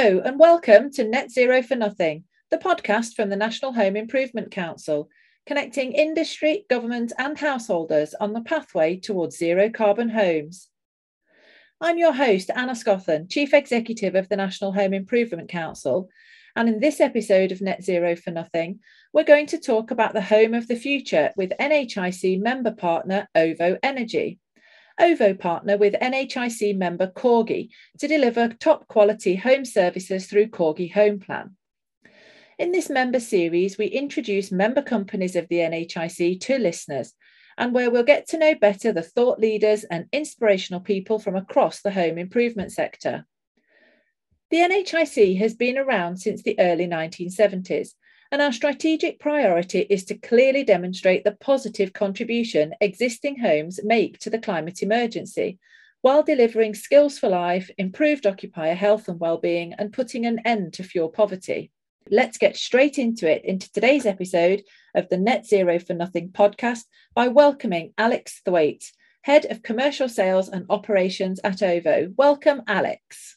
Hello, and welcome to Net Zero for Nothing, the podcast from the National Home Improvement Council, connecting industry, government, and householders on the pathway towards zero carbon homes. I'm your host, Anna Scothan, Chief Executive of the National Home Improvement Council. And in this episode of Net Zero for Nothing, we're going to talk about the home of the future with NHIC member partner OVO Energy. OVO partner with NHIC member Corgi to deliver top quality home services through Corgi Home Plan. In this member series, we introduce member companies of the NHIC to listeners and where we'll get to know better the thought leaders and inspirational people from across the home improvement sector. The NHIC has been around since the early 1970s, and our strategic priority is to clearly demonstrate the positive contribution existing homes make to the climate emergency, while delivering skills for life, improved occupier health and well-being, and putting an end to fuel poverty. Let's get straight into it into today's episode of the Net Zero for Nothing podcast by welcoming Alex Thwaite, Head of Commercial Sales and Operations at OVO. Welcome, Alex.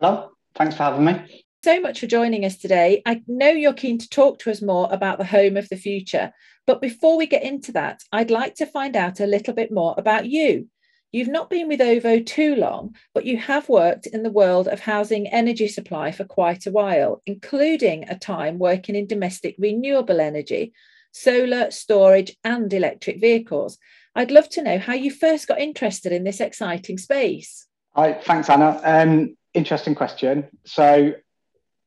Hello, thanks for having me. So much for joining us today. I know you're keen to talk to us more about the home of the future, but before we get into that, I'd like to find out a little bit more about you. You've not been with OVO too long, but you have worked in the world of housing energy supply for quite a while, including a time working in domestic renewable energy, solar, storage, and electric vehicles. I'd love to know how you first got interested in this exciting space. Hi, thanks, Anna. Um, interesting question. So,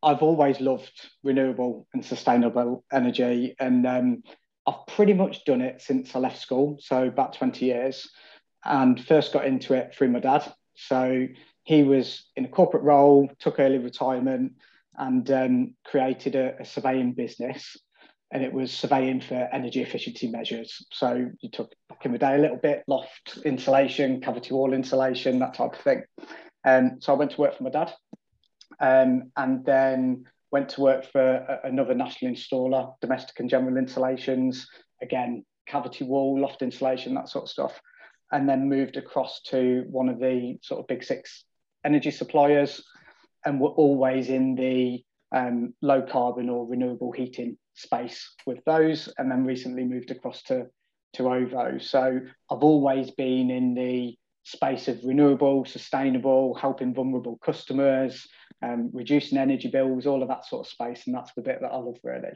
I've always loved renewable and sustainable energy, and um, I've pretty much done it since I left school, so about 20 years and first got into it through my dad. So he was in a corporate role, took early retirement, and um, created a, a, surveying business. And it was surveying for energy efficiency measures. So you took back in the day a little bit loft insulation, cavity wall insulation, that type of thing. Um, so I went to work for my dad, um, and then went to work for a, another national installer, domestic and general installations. Again, cavity wall, loft insulation, that sort of stuff and then moved across to one of the sort of big six energy suppliers and were always in the um, low carbon or renewable heating space with those and then recently moved across to to ovo so i've always been in the space of renewable sustainable helping vulnerable customers um, reducing energy bills all of that sort of space and that's the bit that i love really.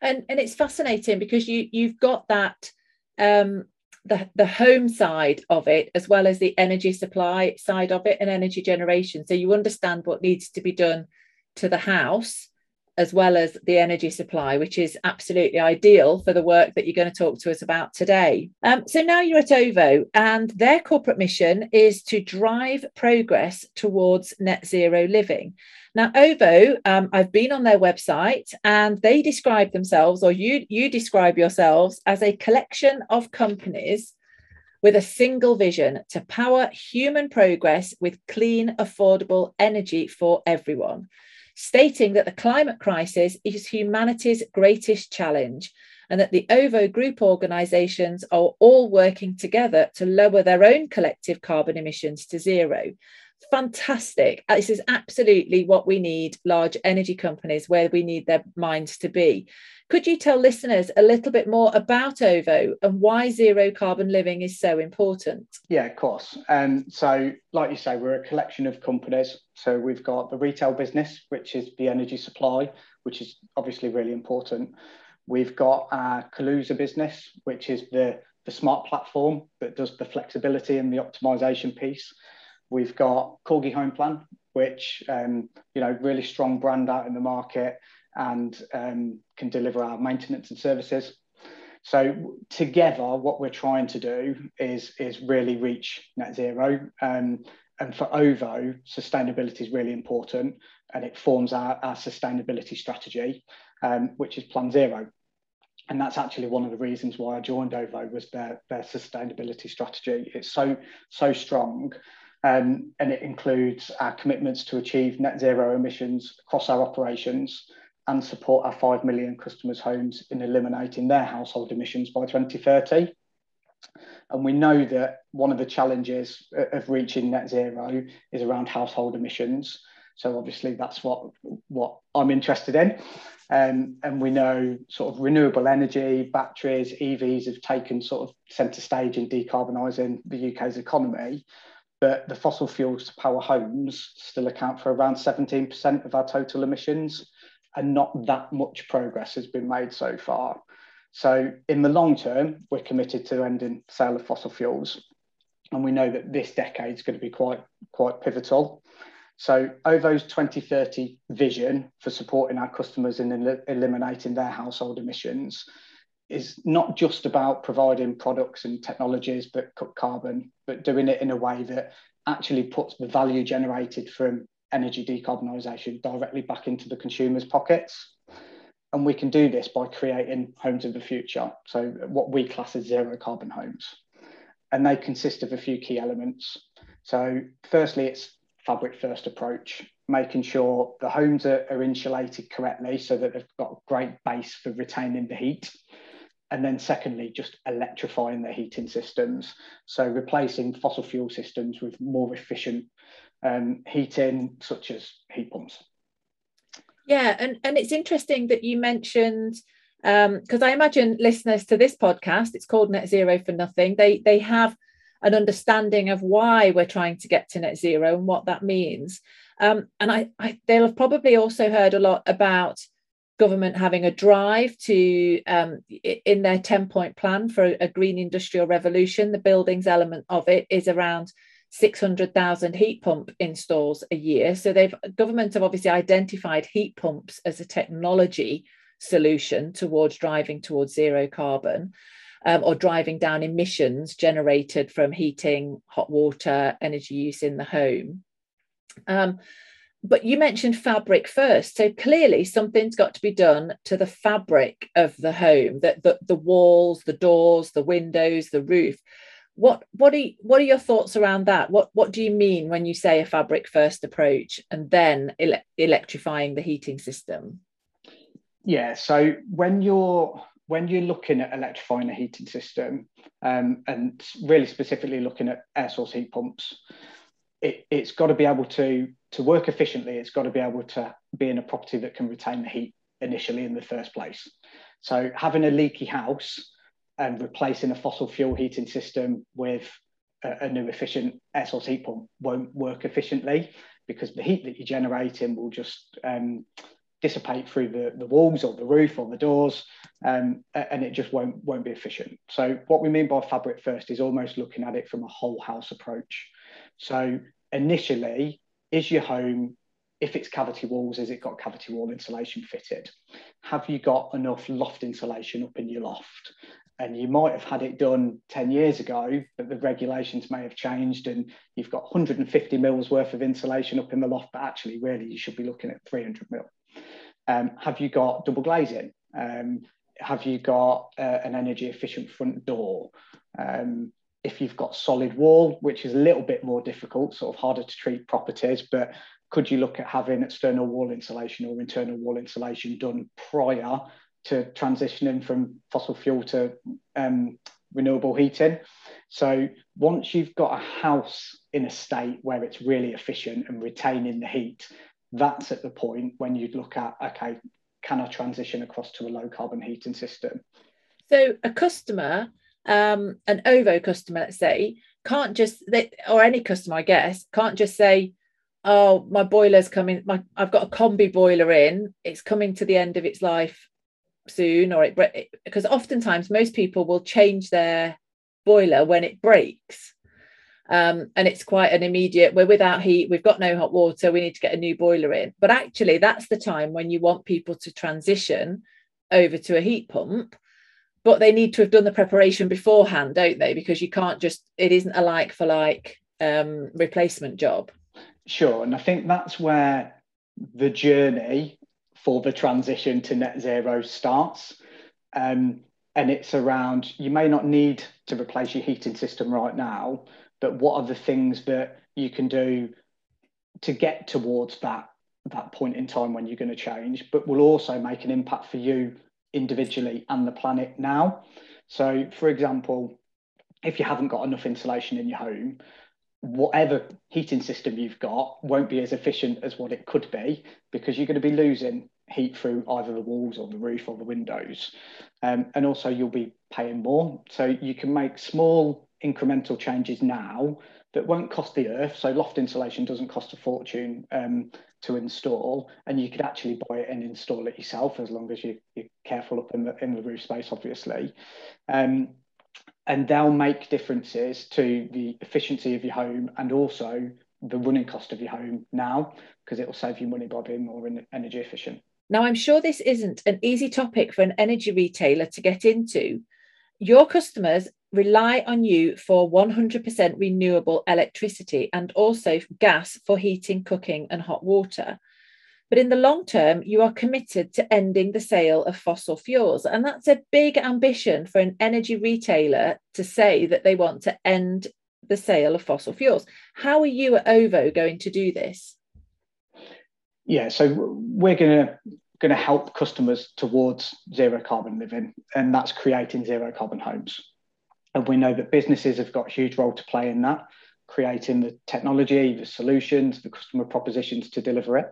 And and it's fascinating because you you've got that um, the, the home side of it as well as the energy supply side of it and energy generation. So you understand what needs to be done to the house as well as the energy supply which is absolutely ideal for the work that you're going to talk to us about today. Um, so now you're at ovo and their corporate mission is to drive progress towards net zero living. Now, OVO, um, I've been on their website and they describe themselves, or you, you describe yourselves, as a collection of companies with a single vision to power human progress with clean, affordable energy for everyone, stating that the climate crisis is humanity's greatest challenge and that the OVO group organisations are all working together to lower their own collective carbon emissions to zero fantastic. Uh, this is absolutely what we need large energy companies where we need their minds to be. Could you tell listeners a little bit more about OVO and why zero carbon living is so important? Yeah, of course. Um, so, like you say, we're a collection of companies. So, we've got the retail business, which is the energy supply, which is obviously really important. We've got our Kaluza business, which is the, the smart platform that does the flexibility and the optimization piece. We've got Corgi Home Plan, which um, you know really strong brand out in the market and um, can deliver our maintenance and services. So together, what we're trying to do is is really reach net zero. Um, and for OVO, sustainability is really important, and it forms our, our sustainability strategy, um, which is Plan Zero. And that's actually one of the reasons why I joined OVO was their, their sustainability strategy. It's so so strong um, and it includes our commitments to achieve net zero emissions across our operations and support our 5 million customers' homes in eliminating their household emissions by 2030. And we know that one of the challenges of reaching net zero is around household emissions. So obviously that's what what I'm interested in. Um, and we know sort of renewable energy, batteries, EVs have taken sort of centre stage in decarbonising the UK's economy. But the fossil fuels to power homes still account for around 17% of our total emissions, and not that much progress has been made so far. So, in the long term, we're committed to ending sale of fossil fuels, and we know that this decade is going to be quite quite pivotal. So OVO's 2030 vision for supporting our customers in el- eliminating their household emissions is not just about providing products and technologies that cut carbon, but doing it in a way that actually puts the value generated from energy decarbonisation directly back into the consumer's pockets. And we can do this by creating homes of the future. So, what we class as zero carbon homes. And they consist of a few key elements. So, firstly, it's fabric first approach, making sure the homes are, are, insulated correctly so that they've got a great base for retaining the heat. And then, secondly, just electrifying the heating systems. So, replacing fossil fuel systems with more efficient um, heating, such as heat pumps. Yeah, and, and it's interesting that you mentioned because um, I imagine listeners to this podcast, it's called Net Zero for Nothing. They they have an understanding of why we're trying to get to net zero and what that means. Um, and I, I, they'll have probably also heard a lot about government having a drive to um, in their 10 point plan for a green industrial revolution the buildings element of it is around 600,000 heat pump installs a year so they've government have obviously identified heat pumps as a technology solution towards driving towards zero carbon um, or driving down emissions generated from heating, hot water, energy use in the home. Um, but you mentioned fabric first. So clearly something's got to be done to the fabric of the home, that the, the walls, the doors, the windows, the roof. What what are what are your thoughts around that? What what do you mean when you say a fabric first approach and then ele- electrifying the heating system? Yeah, so when you're when you're looking at electrifying a heating system um, and really specifically looking at air source heat pumps, it, has got to be able to, to work efficiently. It's got to be able to be in a property that can retain the heat initially in the first place. So having a leaky house and replacing a fossil fuel heating system with a, a new efficient air source heat pump won't work efficiently because the heat that you're generating will just um, dissipate through the, the walls or the roof or the doors, um, and it just won't won't be efficient. So what we mean by fabric first is almost looking at it from a whole house approach. So initially, is your home, if it's cavity walls, is it got cavity wall insulation fitted? Have you got enough loft insulation up in your loft? And you might have had it done 10 years ago, but the regulations may have changed and you've got 150 mils worth of insulation up in the loft, but actually, really, you should be looking at 300 mil. Um, have you got double glazing? Um, have you got uh, an energy efficient front door? Um, if you've got solid wall, which is a little bit more difficult, sort of harder to treat properties, but could you look at having external wall insulation or internal wall insulation done prior to transitioning from fossil fuel to um, renewable heating? So once you've got a house in a state where it's really efficient and retaining the heat, that's at the point when you'd look at okay can i transition across to a low carbon heating system so a customer um, an ovo customer let's say can't just they, or any customer i guess can't just say oh my boiler's coming my i've got a combi boiler in it's coming to the end of its life soon or it because oftentimes most people will change their boiler when it breaks. Um, and it's quite an immediate we're without heat we've got no hot water we need to get a new boiler in. But actually that's the time when you want people to transition over to a heat pump but they need to have done the preparation beforehand don't they? Because you can't just it isn't a like for like um, replacement job. Sure and i think that's where the journey for the transition to net zero starts. Um, and it's around you may not need to replace your heating system right now but what are the things that you can do to get towards that that point in time when you're going to change but will also make an impact for you individually and the planet now? So for example if you haven't got enough insulation in your home whatever heating system you've got won't be as efficient as what it could be because you're going to be losing heat through either the walls or the roof or the windows. Um, and also, you'll be paying more. So, you can make small incremental changes now that won't cost the earth. So, loft insulation doesn't cost a fortune um, to install, and you could actually buy it and install it yourself as long as you, are careful up in the, in the roof space, obviously. Um, and they'll make differences to the efficiency of your home and also the running cost of your home now because it will save you money by being more energy efficient. Now, I'm sure this isn't an easy topic for an energy retailer to get into. Your customers rely on you for 100% renewable electricity and also gas for heating, cooking, and hot water. But in the long term, you are committed to ending the sale of fossil fuels. And that's a big ambition for an energy retailer to say that they want to end the sale of fossil fuels. How are you at OVO going to do this? Yeah, so we're going to going to help customers towards zero carbon living, and that's creating zero carbon homes. And we know that businesses have got a huge role to play in that, creating the technology, the solutions, the customer propositions to deliver it.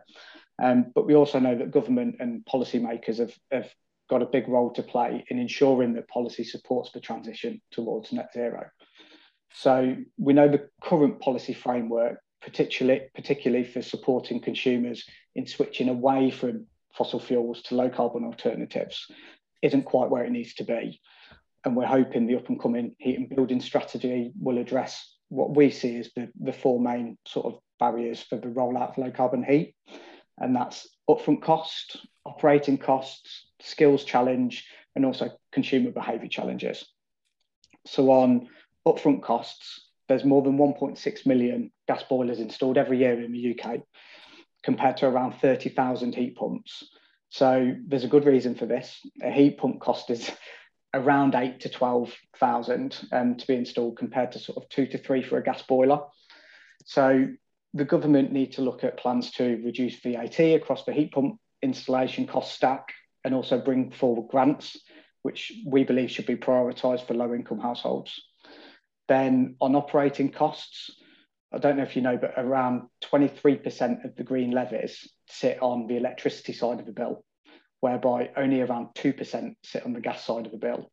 Um, but we also know that government and policymakers have, have got a big role to play in ensuring that policy supports the transition towards net zero. So we know the current policy framework, particularly, particularly for supporting consumers in switching away from fossil fuels to low carbon alternatives, isn't quite where it needs to be. And we're hoping the up and coming heat and building strategy will address what we see as the, the four main sort of barriers for the rollout of low carbon heat and that's upfront cost, operating costs, skills challenge, and also consumer behaviour challenges. So on upfront costs, there's more than 1.6 million gas boilers installed every year in the UK, compared to around 30,000 heat pumps. So there's a good reason for this. A heat pump cost is around eight to 12,000 um, to be installed compared to sort of two to three for a gas boiler. So the government need to look at plans to reduce VAT across the heat pump installation cost stack and also bring forward grants, which we believe should be prioritised for low income households. Then on operating costs, I don't know if you know, but around 23% of the green levies sit on the electricity side of the bill, whereby only around 2% sit on the gas side of the bill.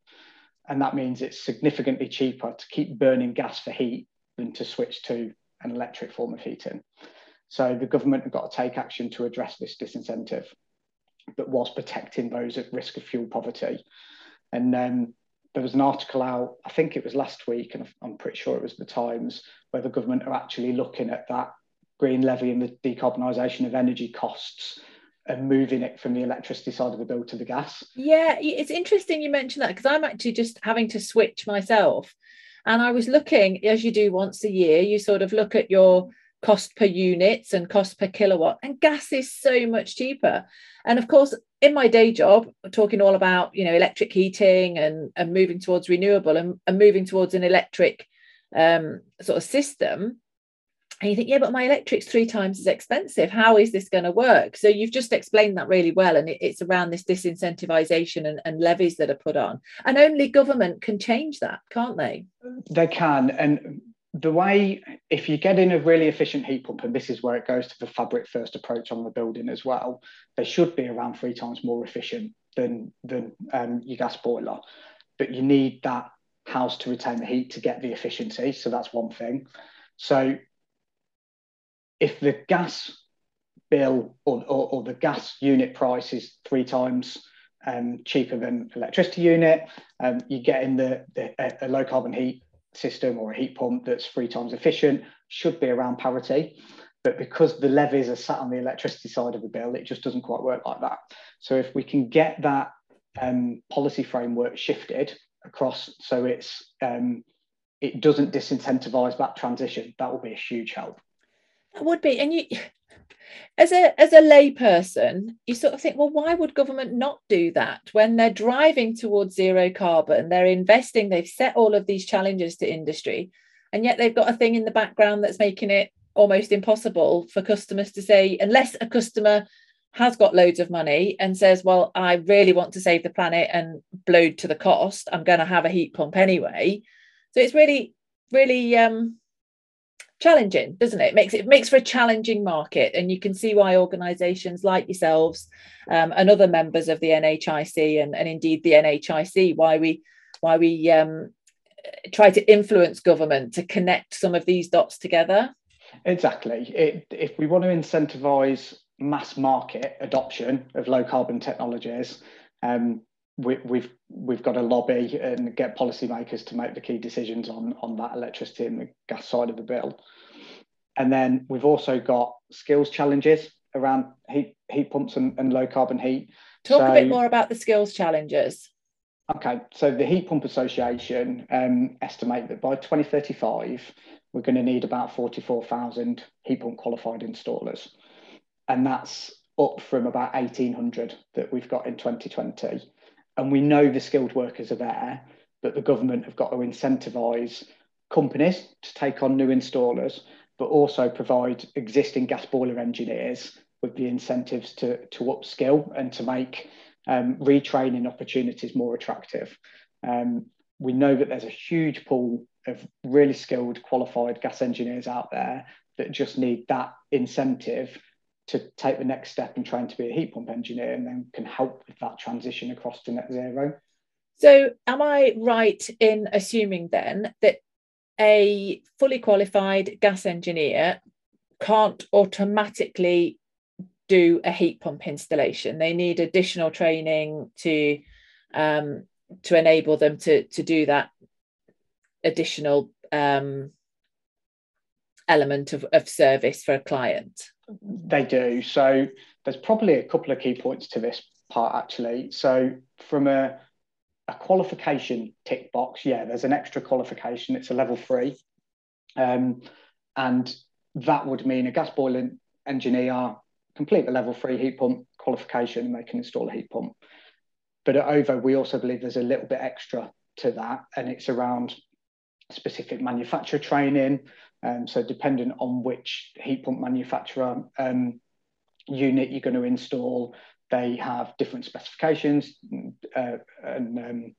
And that means it's significantly cheaper to keep burning gas for heat than to switch to an electric form of heating. So the government have got to take action to address this disincentive, but whilst protecting those at risk of fuel poverty. And um, there was an article out, I think it was last week, and I'm pretty sure it was the Times, where the government are actually looking at that green levy and the decarbonisation of energy costs and moving it from the electricity side of the bill to the gas. Yeah, it's interesting you mentioned that because I'm actually just having to switch myself and I was looking, as you do once a year, you sort of look at your cost per units and cost per kilowatt, and gas is so much cheaper. And of course, in my day job, talking all about you know electric heating and, and moving towards renewable and, and moving towards an electric um, sort of system, and you think, yeah, but my electric's three times as expensive. How is this going to work? So you've just explained that really well. And it, it's around this disincentivization and, and levies that are put on. And only government can change that, can't they? They can. And the way, if you get in a really efficient heat pump, and this is where it goes to the fabric first approach on the building as well, they should be around three times more efficient than, than um, your gas boiler. But you need that house to retain the heat to get the efficiency. So that's one thing. So if the gas bill or, or, or, the gas unit price is three times um, cheaper than electricity unit, um, you get in the, the a, low carbon heat system or a heat pump that's three times efficient should be around parity. But because the levies are sat on the electricity side of the bill, it just doesn't quite work like that. So if we can get that um, policy framework shifted across so it's um, it doesn't disincentivize that transition, that will be a huge help. That would be, and you, as a as a layperson, you sort of think, well, why would government not do that when they're driving towards zero carbon? They're investing. They've set all of these challenges to industry, and yet they've got a thing in the background that's making it almost impossible for customers to say, unless a customer has got loads of money and says, well, I really want to save the planet and blowed to the cost, I'm going to have a heat pump anyway. So it's really, really um, challenging, doesn't it? it? makes it makes for a challenging market, and you can see why organisations like yourselves um, and other members of the NHIC and, and indeed the NHIC why we why we um, try to influence government to connect some of these dots together. Exactly. It, if we want to incentivise mass market adoption of low carbon technologies, um, we, we've we've got to lobby and get policymakers to make the key decisions on on that electricity and the gas side of the bill. And then we've also got skills challenges around heat heat pumps and, and low carbon heat. Talk so, a bit more about the skills challenges. Okay, so the Heat Pump Association um, estimate that by 2035 we're going to need about 44,000 heat pump qualified installers, and that's up from about 1,800 that we've got in 2020 and we know the skilled workers are there, but the government have got to incentivise companies to take on new installers, but also provide existing gas boiler engineers with the incentives to, to upskill and to make um, retraining opportunities more attractive. Um, we know that there's a huge pool of really skilled, qualified gas engineers out there that just need that incentive to take the next step and train to be a heat pump engineer and then can help with that transition across to net zero. So, am I right in assuming then that a fully qualified gas engineer can't automatically do a heat pump installation? They need additional training to um, to enable them to to do that additional um, element of, of service for a client. They do. So there's probably a couple of key points to this part actually. So from a a qualification tick box, yeah, there's an extra qualification. It's a level three, um, and that would mean a gas boiler engineer complete the level three heat pump qualification and they can install a heat pump. But at OVO, we also believe there's a little bit extra to that, and it's around specific manufacturer training, um, so depending on which heat pump manufacturer um, unit you're going to install, they have different specifications uh, and um,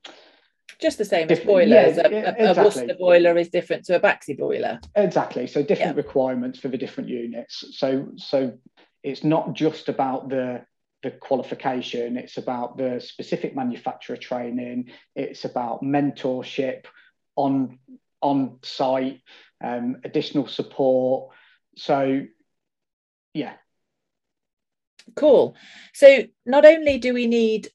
just the same as boilers. Yeah, a, a, exactly. a boiler is different to a Baxi boiler. Exactly. So different yeah. requirements for the different units. So so it's not just about the the qualification. It's about the specific manufacturer training. It's about mentorship on on site um, additional support. So, yeah. Cool. So, not only do we need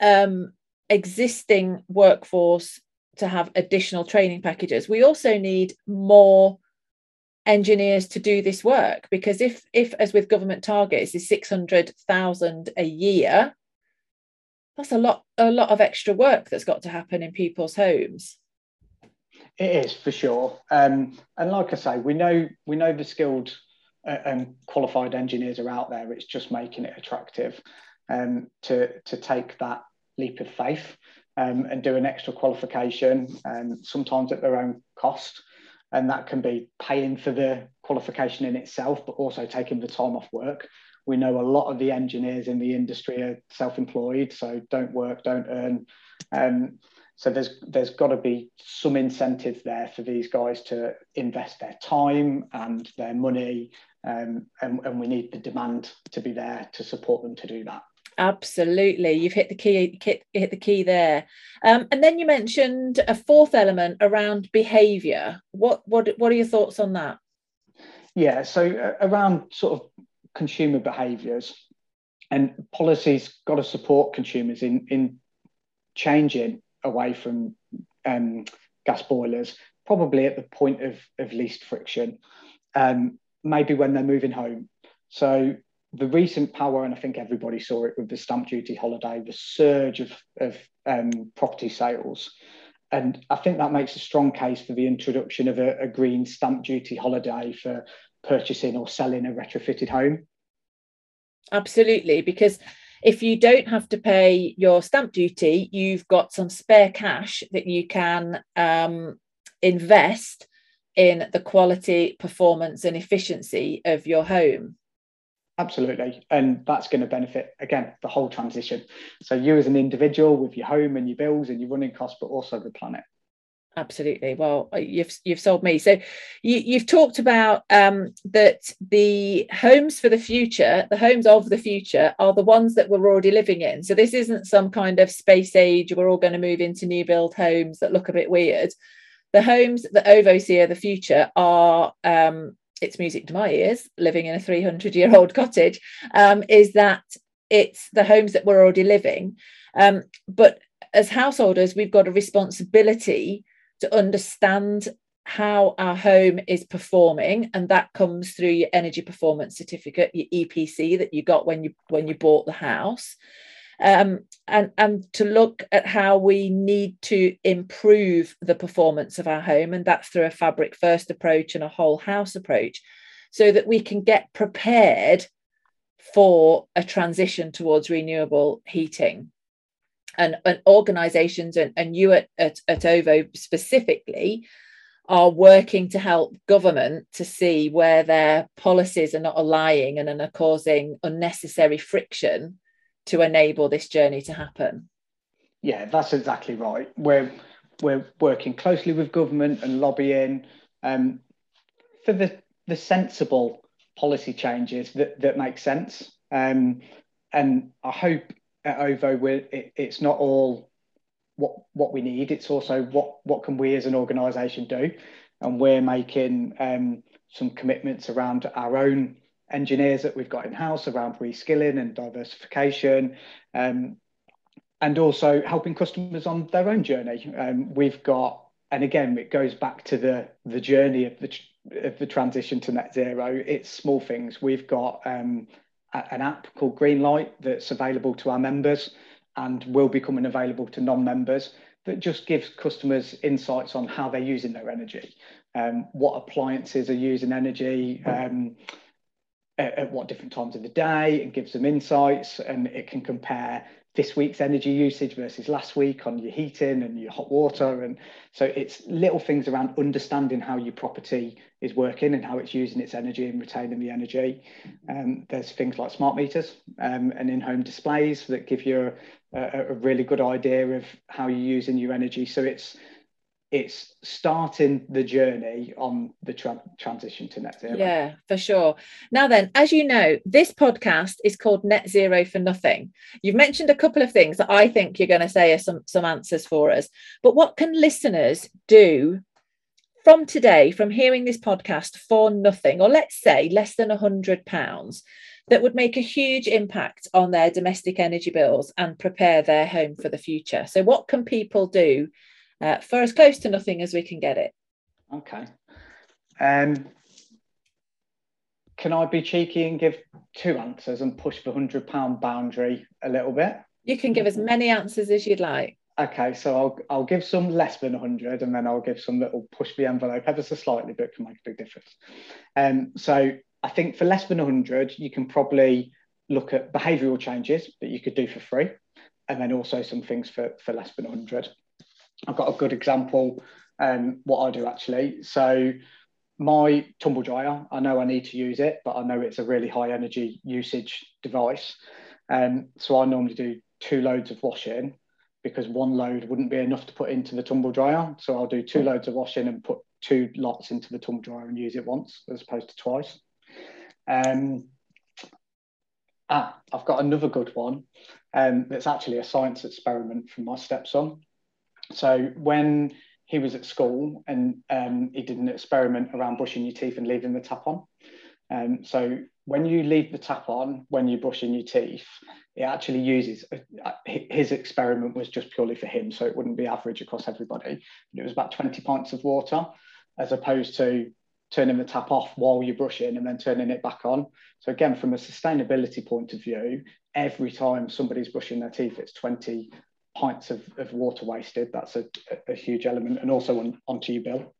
um, existing workforce to have additional training packages, we also need more engineers to do this work because if if as with government targets is 600,000 a year that's a lot a lot of extra work that's got to happen in people's homes it is for sure, um, and like I say, we know we know the skilled uh, and qualified engineers are out there. It's just making it attractive um, to to take that leap of faith um, and do an extra qualification, um, sometimes at their own cost, and that can be paying for the qualification in itself, but also taking the time off work. We know a lot of the engineers in the industry are self-employed, so don't work, don't earn. So there's there's got to be some incentive there for these guys to invest their time and their money, um, and, and we need the demand to be there to support them to do that. Absolutely, you've hit the key hit the key there. Um, and then you mentioned a fourth element around behaviour. What what what are your thoughts on that? Yeah, so uh, around sort of consumer behaviours and policies got to support consumers in in changing away from um, gas boilers, probably at the point of, of least friction, um, maybe when they're moving home. So the recent power, and I think everybody saw it with the stamp duty holiday, the surge of, of um, property sales. And I think that makes a strong case for the introduction of a, a green stamp duty holiday for purchasing or selling a retrofitted home. Absolutely, because if you don't have to pay your stamp duty, you've got some spare cash that you can um, invest in the quality, performance, and efficiency of your home. Absolutely. And that's going to benefit, again, the whole transition. So, you as an individual with your home and your bills and your running costs, but also the planet. Absolutely. Well, uh, you've you've sold me. So you, have talked about um, that the homes for the future, the homes of the future, are the ones that we're already living in. So this isn't some kind of space age. We're all going to move into new build homes that look a bit weird. The homes that OVO see are the future are. Um, it's music to my ears. Living in a 300 year old cottage um, is that it's the homes that we're already living. Um, but as householders, we've got a responsibility to understand how our home is performing and that comes through your energy performance certificate your epc that you got when you when you bought the house. Um, and and to look at how we need to improve the performance of our home and that's through a fabric first approach and a whole house approach so that we can get prepared for a transition towards renewable heating and, and organizations and, and you at, at, at ovo specifically are working to help government to see where their policies are not aligning and are causing unnecessary friction to enable this journey to happen. Yeah that's exactly right. We're we're working closely with government and lobbying um, for the the sensible policy changes that that make sense. Um, and i hope we're, it, it's not all what what we need. It's also what what can we as an organisation do, and we're making um, some commitments around our own engineers that we've got in house around reskilling and diversification, um, and also helping customers on their own journey. Um, we've got, and again, it goes back to the the journey of the of the transition to net zero. It's small things. We've got um, an app called Greenlight that's available to our members and will be coming available to non-members that just gives customers insights on how they're using their energy, um, what appliances are using energy, um, at, at, what different times of the day, and gives them insights, and it can compare this week's energy usage versus last week on your heating and your hot water. And so it's little things around understanding how your property is working and how it's using its energy and retaining the energy. Um, there's things like smart meters um, and in-home displays that give you a, a, really good idea of how you're using your energy. So it's it's starting the journey on the tra- transition to net zero. Yeah, for sure. Now, then, as you know, this podcast is called Net Zero for Nothing. You've mentioned a couple of things that I think you're going to say are some, some answers for us. But what can listeners do from today, from hearing this podcast for nothing, or let's say less than a £100? That would make a huge impact on their domestic energy bills and prepare their home for the future. So, what can people do uh, for as close to nothing as we can get it. Okay. Um, can I be cheeky and give two answers and push the hundred pound boundary a little bit? You can give as many answers as you'd like. Okay, so I'll I'll give some less than 100 and then I'll give some that will push the envelope ever so slightly, but can make a big difference. Um, so I think for less than 100, you can probably look at behavioural changes that you could do for free, and then also some things for, for less than 100. I've got a good example um, what I do actually. So my tumble dryer, I know I need to use it, but I know it's a really high energy usage device. Um, so I normally do two loads of washing because one load wouldn't be enough to put into the tumble dryer. So I'll do two loads of washing and put two lots into the tumble dryer and use it once as opposed to twice. Um, ah, I've got another good one. Um, that's actually a science experiment from my stepson. So when he was at school and um, he did an experiment around brushing your teeth and leaving the tap on. Um, so when you leave the tap on when you're brushing your teeth, it actually uses uh, his experiment was just purely for him, so it wouldn't be average across everybody. But it was about 20 pints of water, as opposed to turning the tap off while you're brushing and then turning it back on. So again, from a sustainability point of view, every time somebody's brushing their teeth, it's 20 pints of, of water wasted. That's a, a huge element, and also on, onto your bill.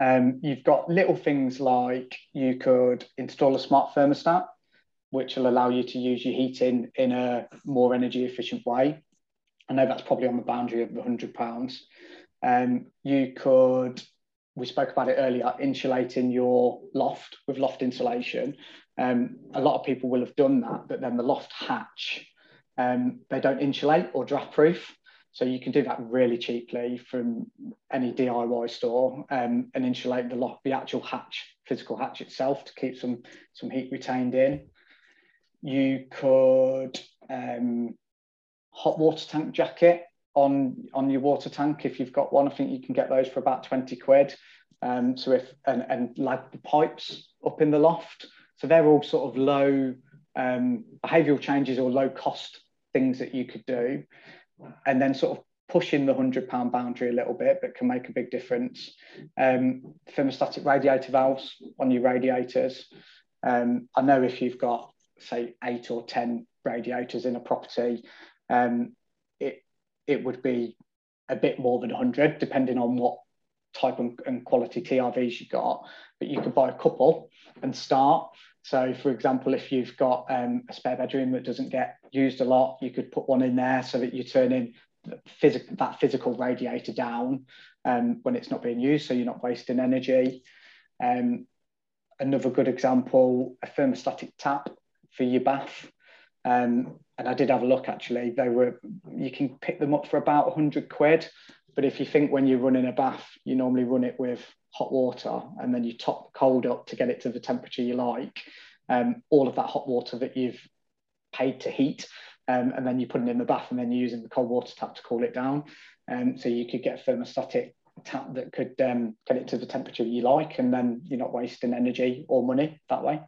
Um, you've got little things like you could install a smart thermostat, which will allow you to use your heating in a more energy efficient way. I know that's probably on the boundary of the hundred pounds. Um, you could, we spoke about it earlier, insulating your loft with loft insulation. Um, a lot of people will have done that, but then the loft hatch um, they don't insulate or draft proof. So you can do that really cheaply from any DIY store um, and insulate the lock, the actual hatch, physical hatch itself to keep some, some heat retained in. You could um, hot water tank jacket on, on your water tank if you've got one. I think you can get those for about 20 quid. Um, so if and, and like the pipes up in the loft. So they're all sort of low um, behavioural changes or low cost things that you could do and then sort of pushing the hundred pound boundary a little bit, but can make a big difference. Um, thermostatic radiator valves on your radiators. Um, I know if you've got say eight or ten radiators in a property, um, it it would be a bit more than 100, depending on what type and, and quality TRVs you got. But you could buy a couple and start. So, for example, if you've got um, a spare bedroom that doesn't get used a lot, you could put one in there so that you're turning phys- that physical radiator down um, when it's not being used, so you're not wasting energy. Um, another good example, a thermostatic tap for your bath. Um, and I did have a look actually. They were you can pick them up for about 100 quid. But if you think when you're running a bath, you normally run it with hot water and then you top cold up to get it to the temperature you like. Um, all of that hot water that you've paid to heat, um, and then you put it in the bath and then you're using the cold water tap to cool it down. Um, so you could get a thermostatic tap that could um, get it to the temperature you like, and then you're not wasting energy or money that way.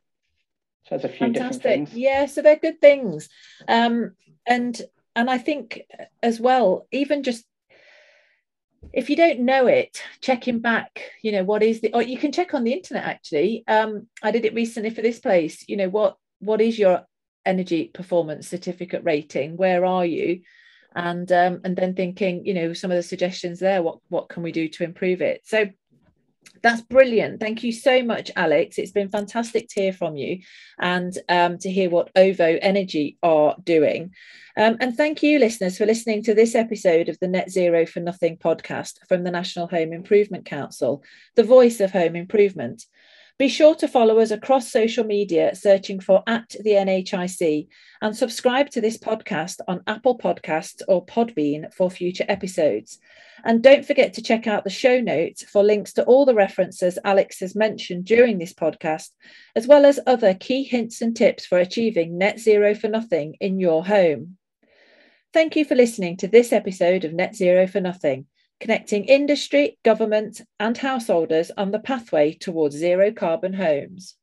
So there's a few Fantastic. different things. Yeah, so they're good things. Um, and and I think as well, even just if you don't know it, checking back, you know, what is the or you can check on the internet actually. Um, I did it recently for this place, you know, what what is your energy performance certificate rating? Where are you? And um, and then thinking, you know, some of the suggestions there, what what can we do to improve it? So that's brilliant. Thank you so much, Alex. It's been fantastic to hear from you and um, to hear what OVO Energy are doing. Um, and thank you, listeners, for listening to this episode of the Net Zero for Nothing podcast from the National Home Improvement Council, the voice of home improvement. Be sure to follow us across social media, searching for at the NHIC, and subscribe to this podcast on Apple Podcasts or Podbean for future episodes. And don't forget to check out the show notes for links to all the references Alex has mentioned during this podcast, as well as other key hints and tips for achieving net zero for nothing in your home. Thank you for listening to this episode of Net Zero for Nothing connecting industry, government, and householders on the pathway towards zero carbon homes.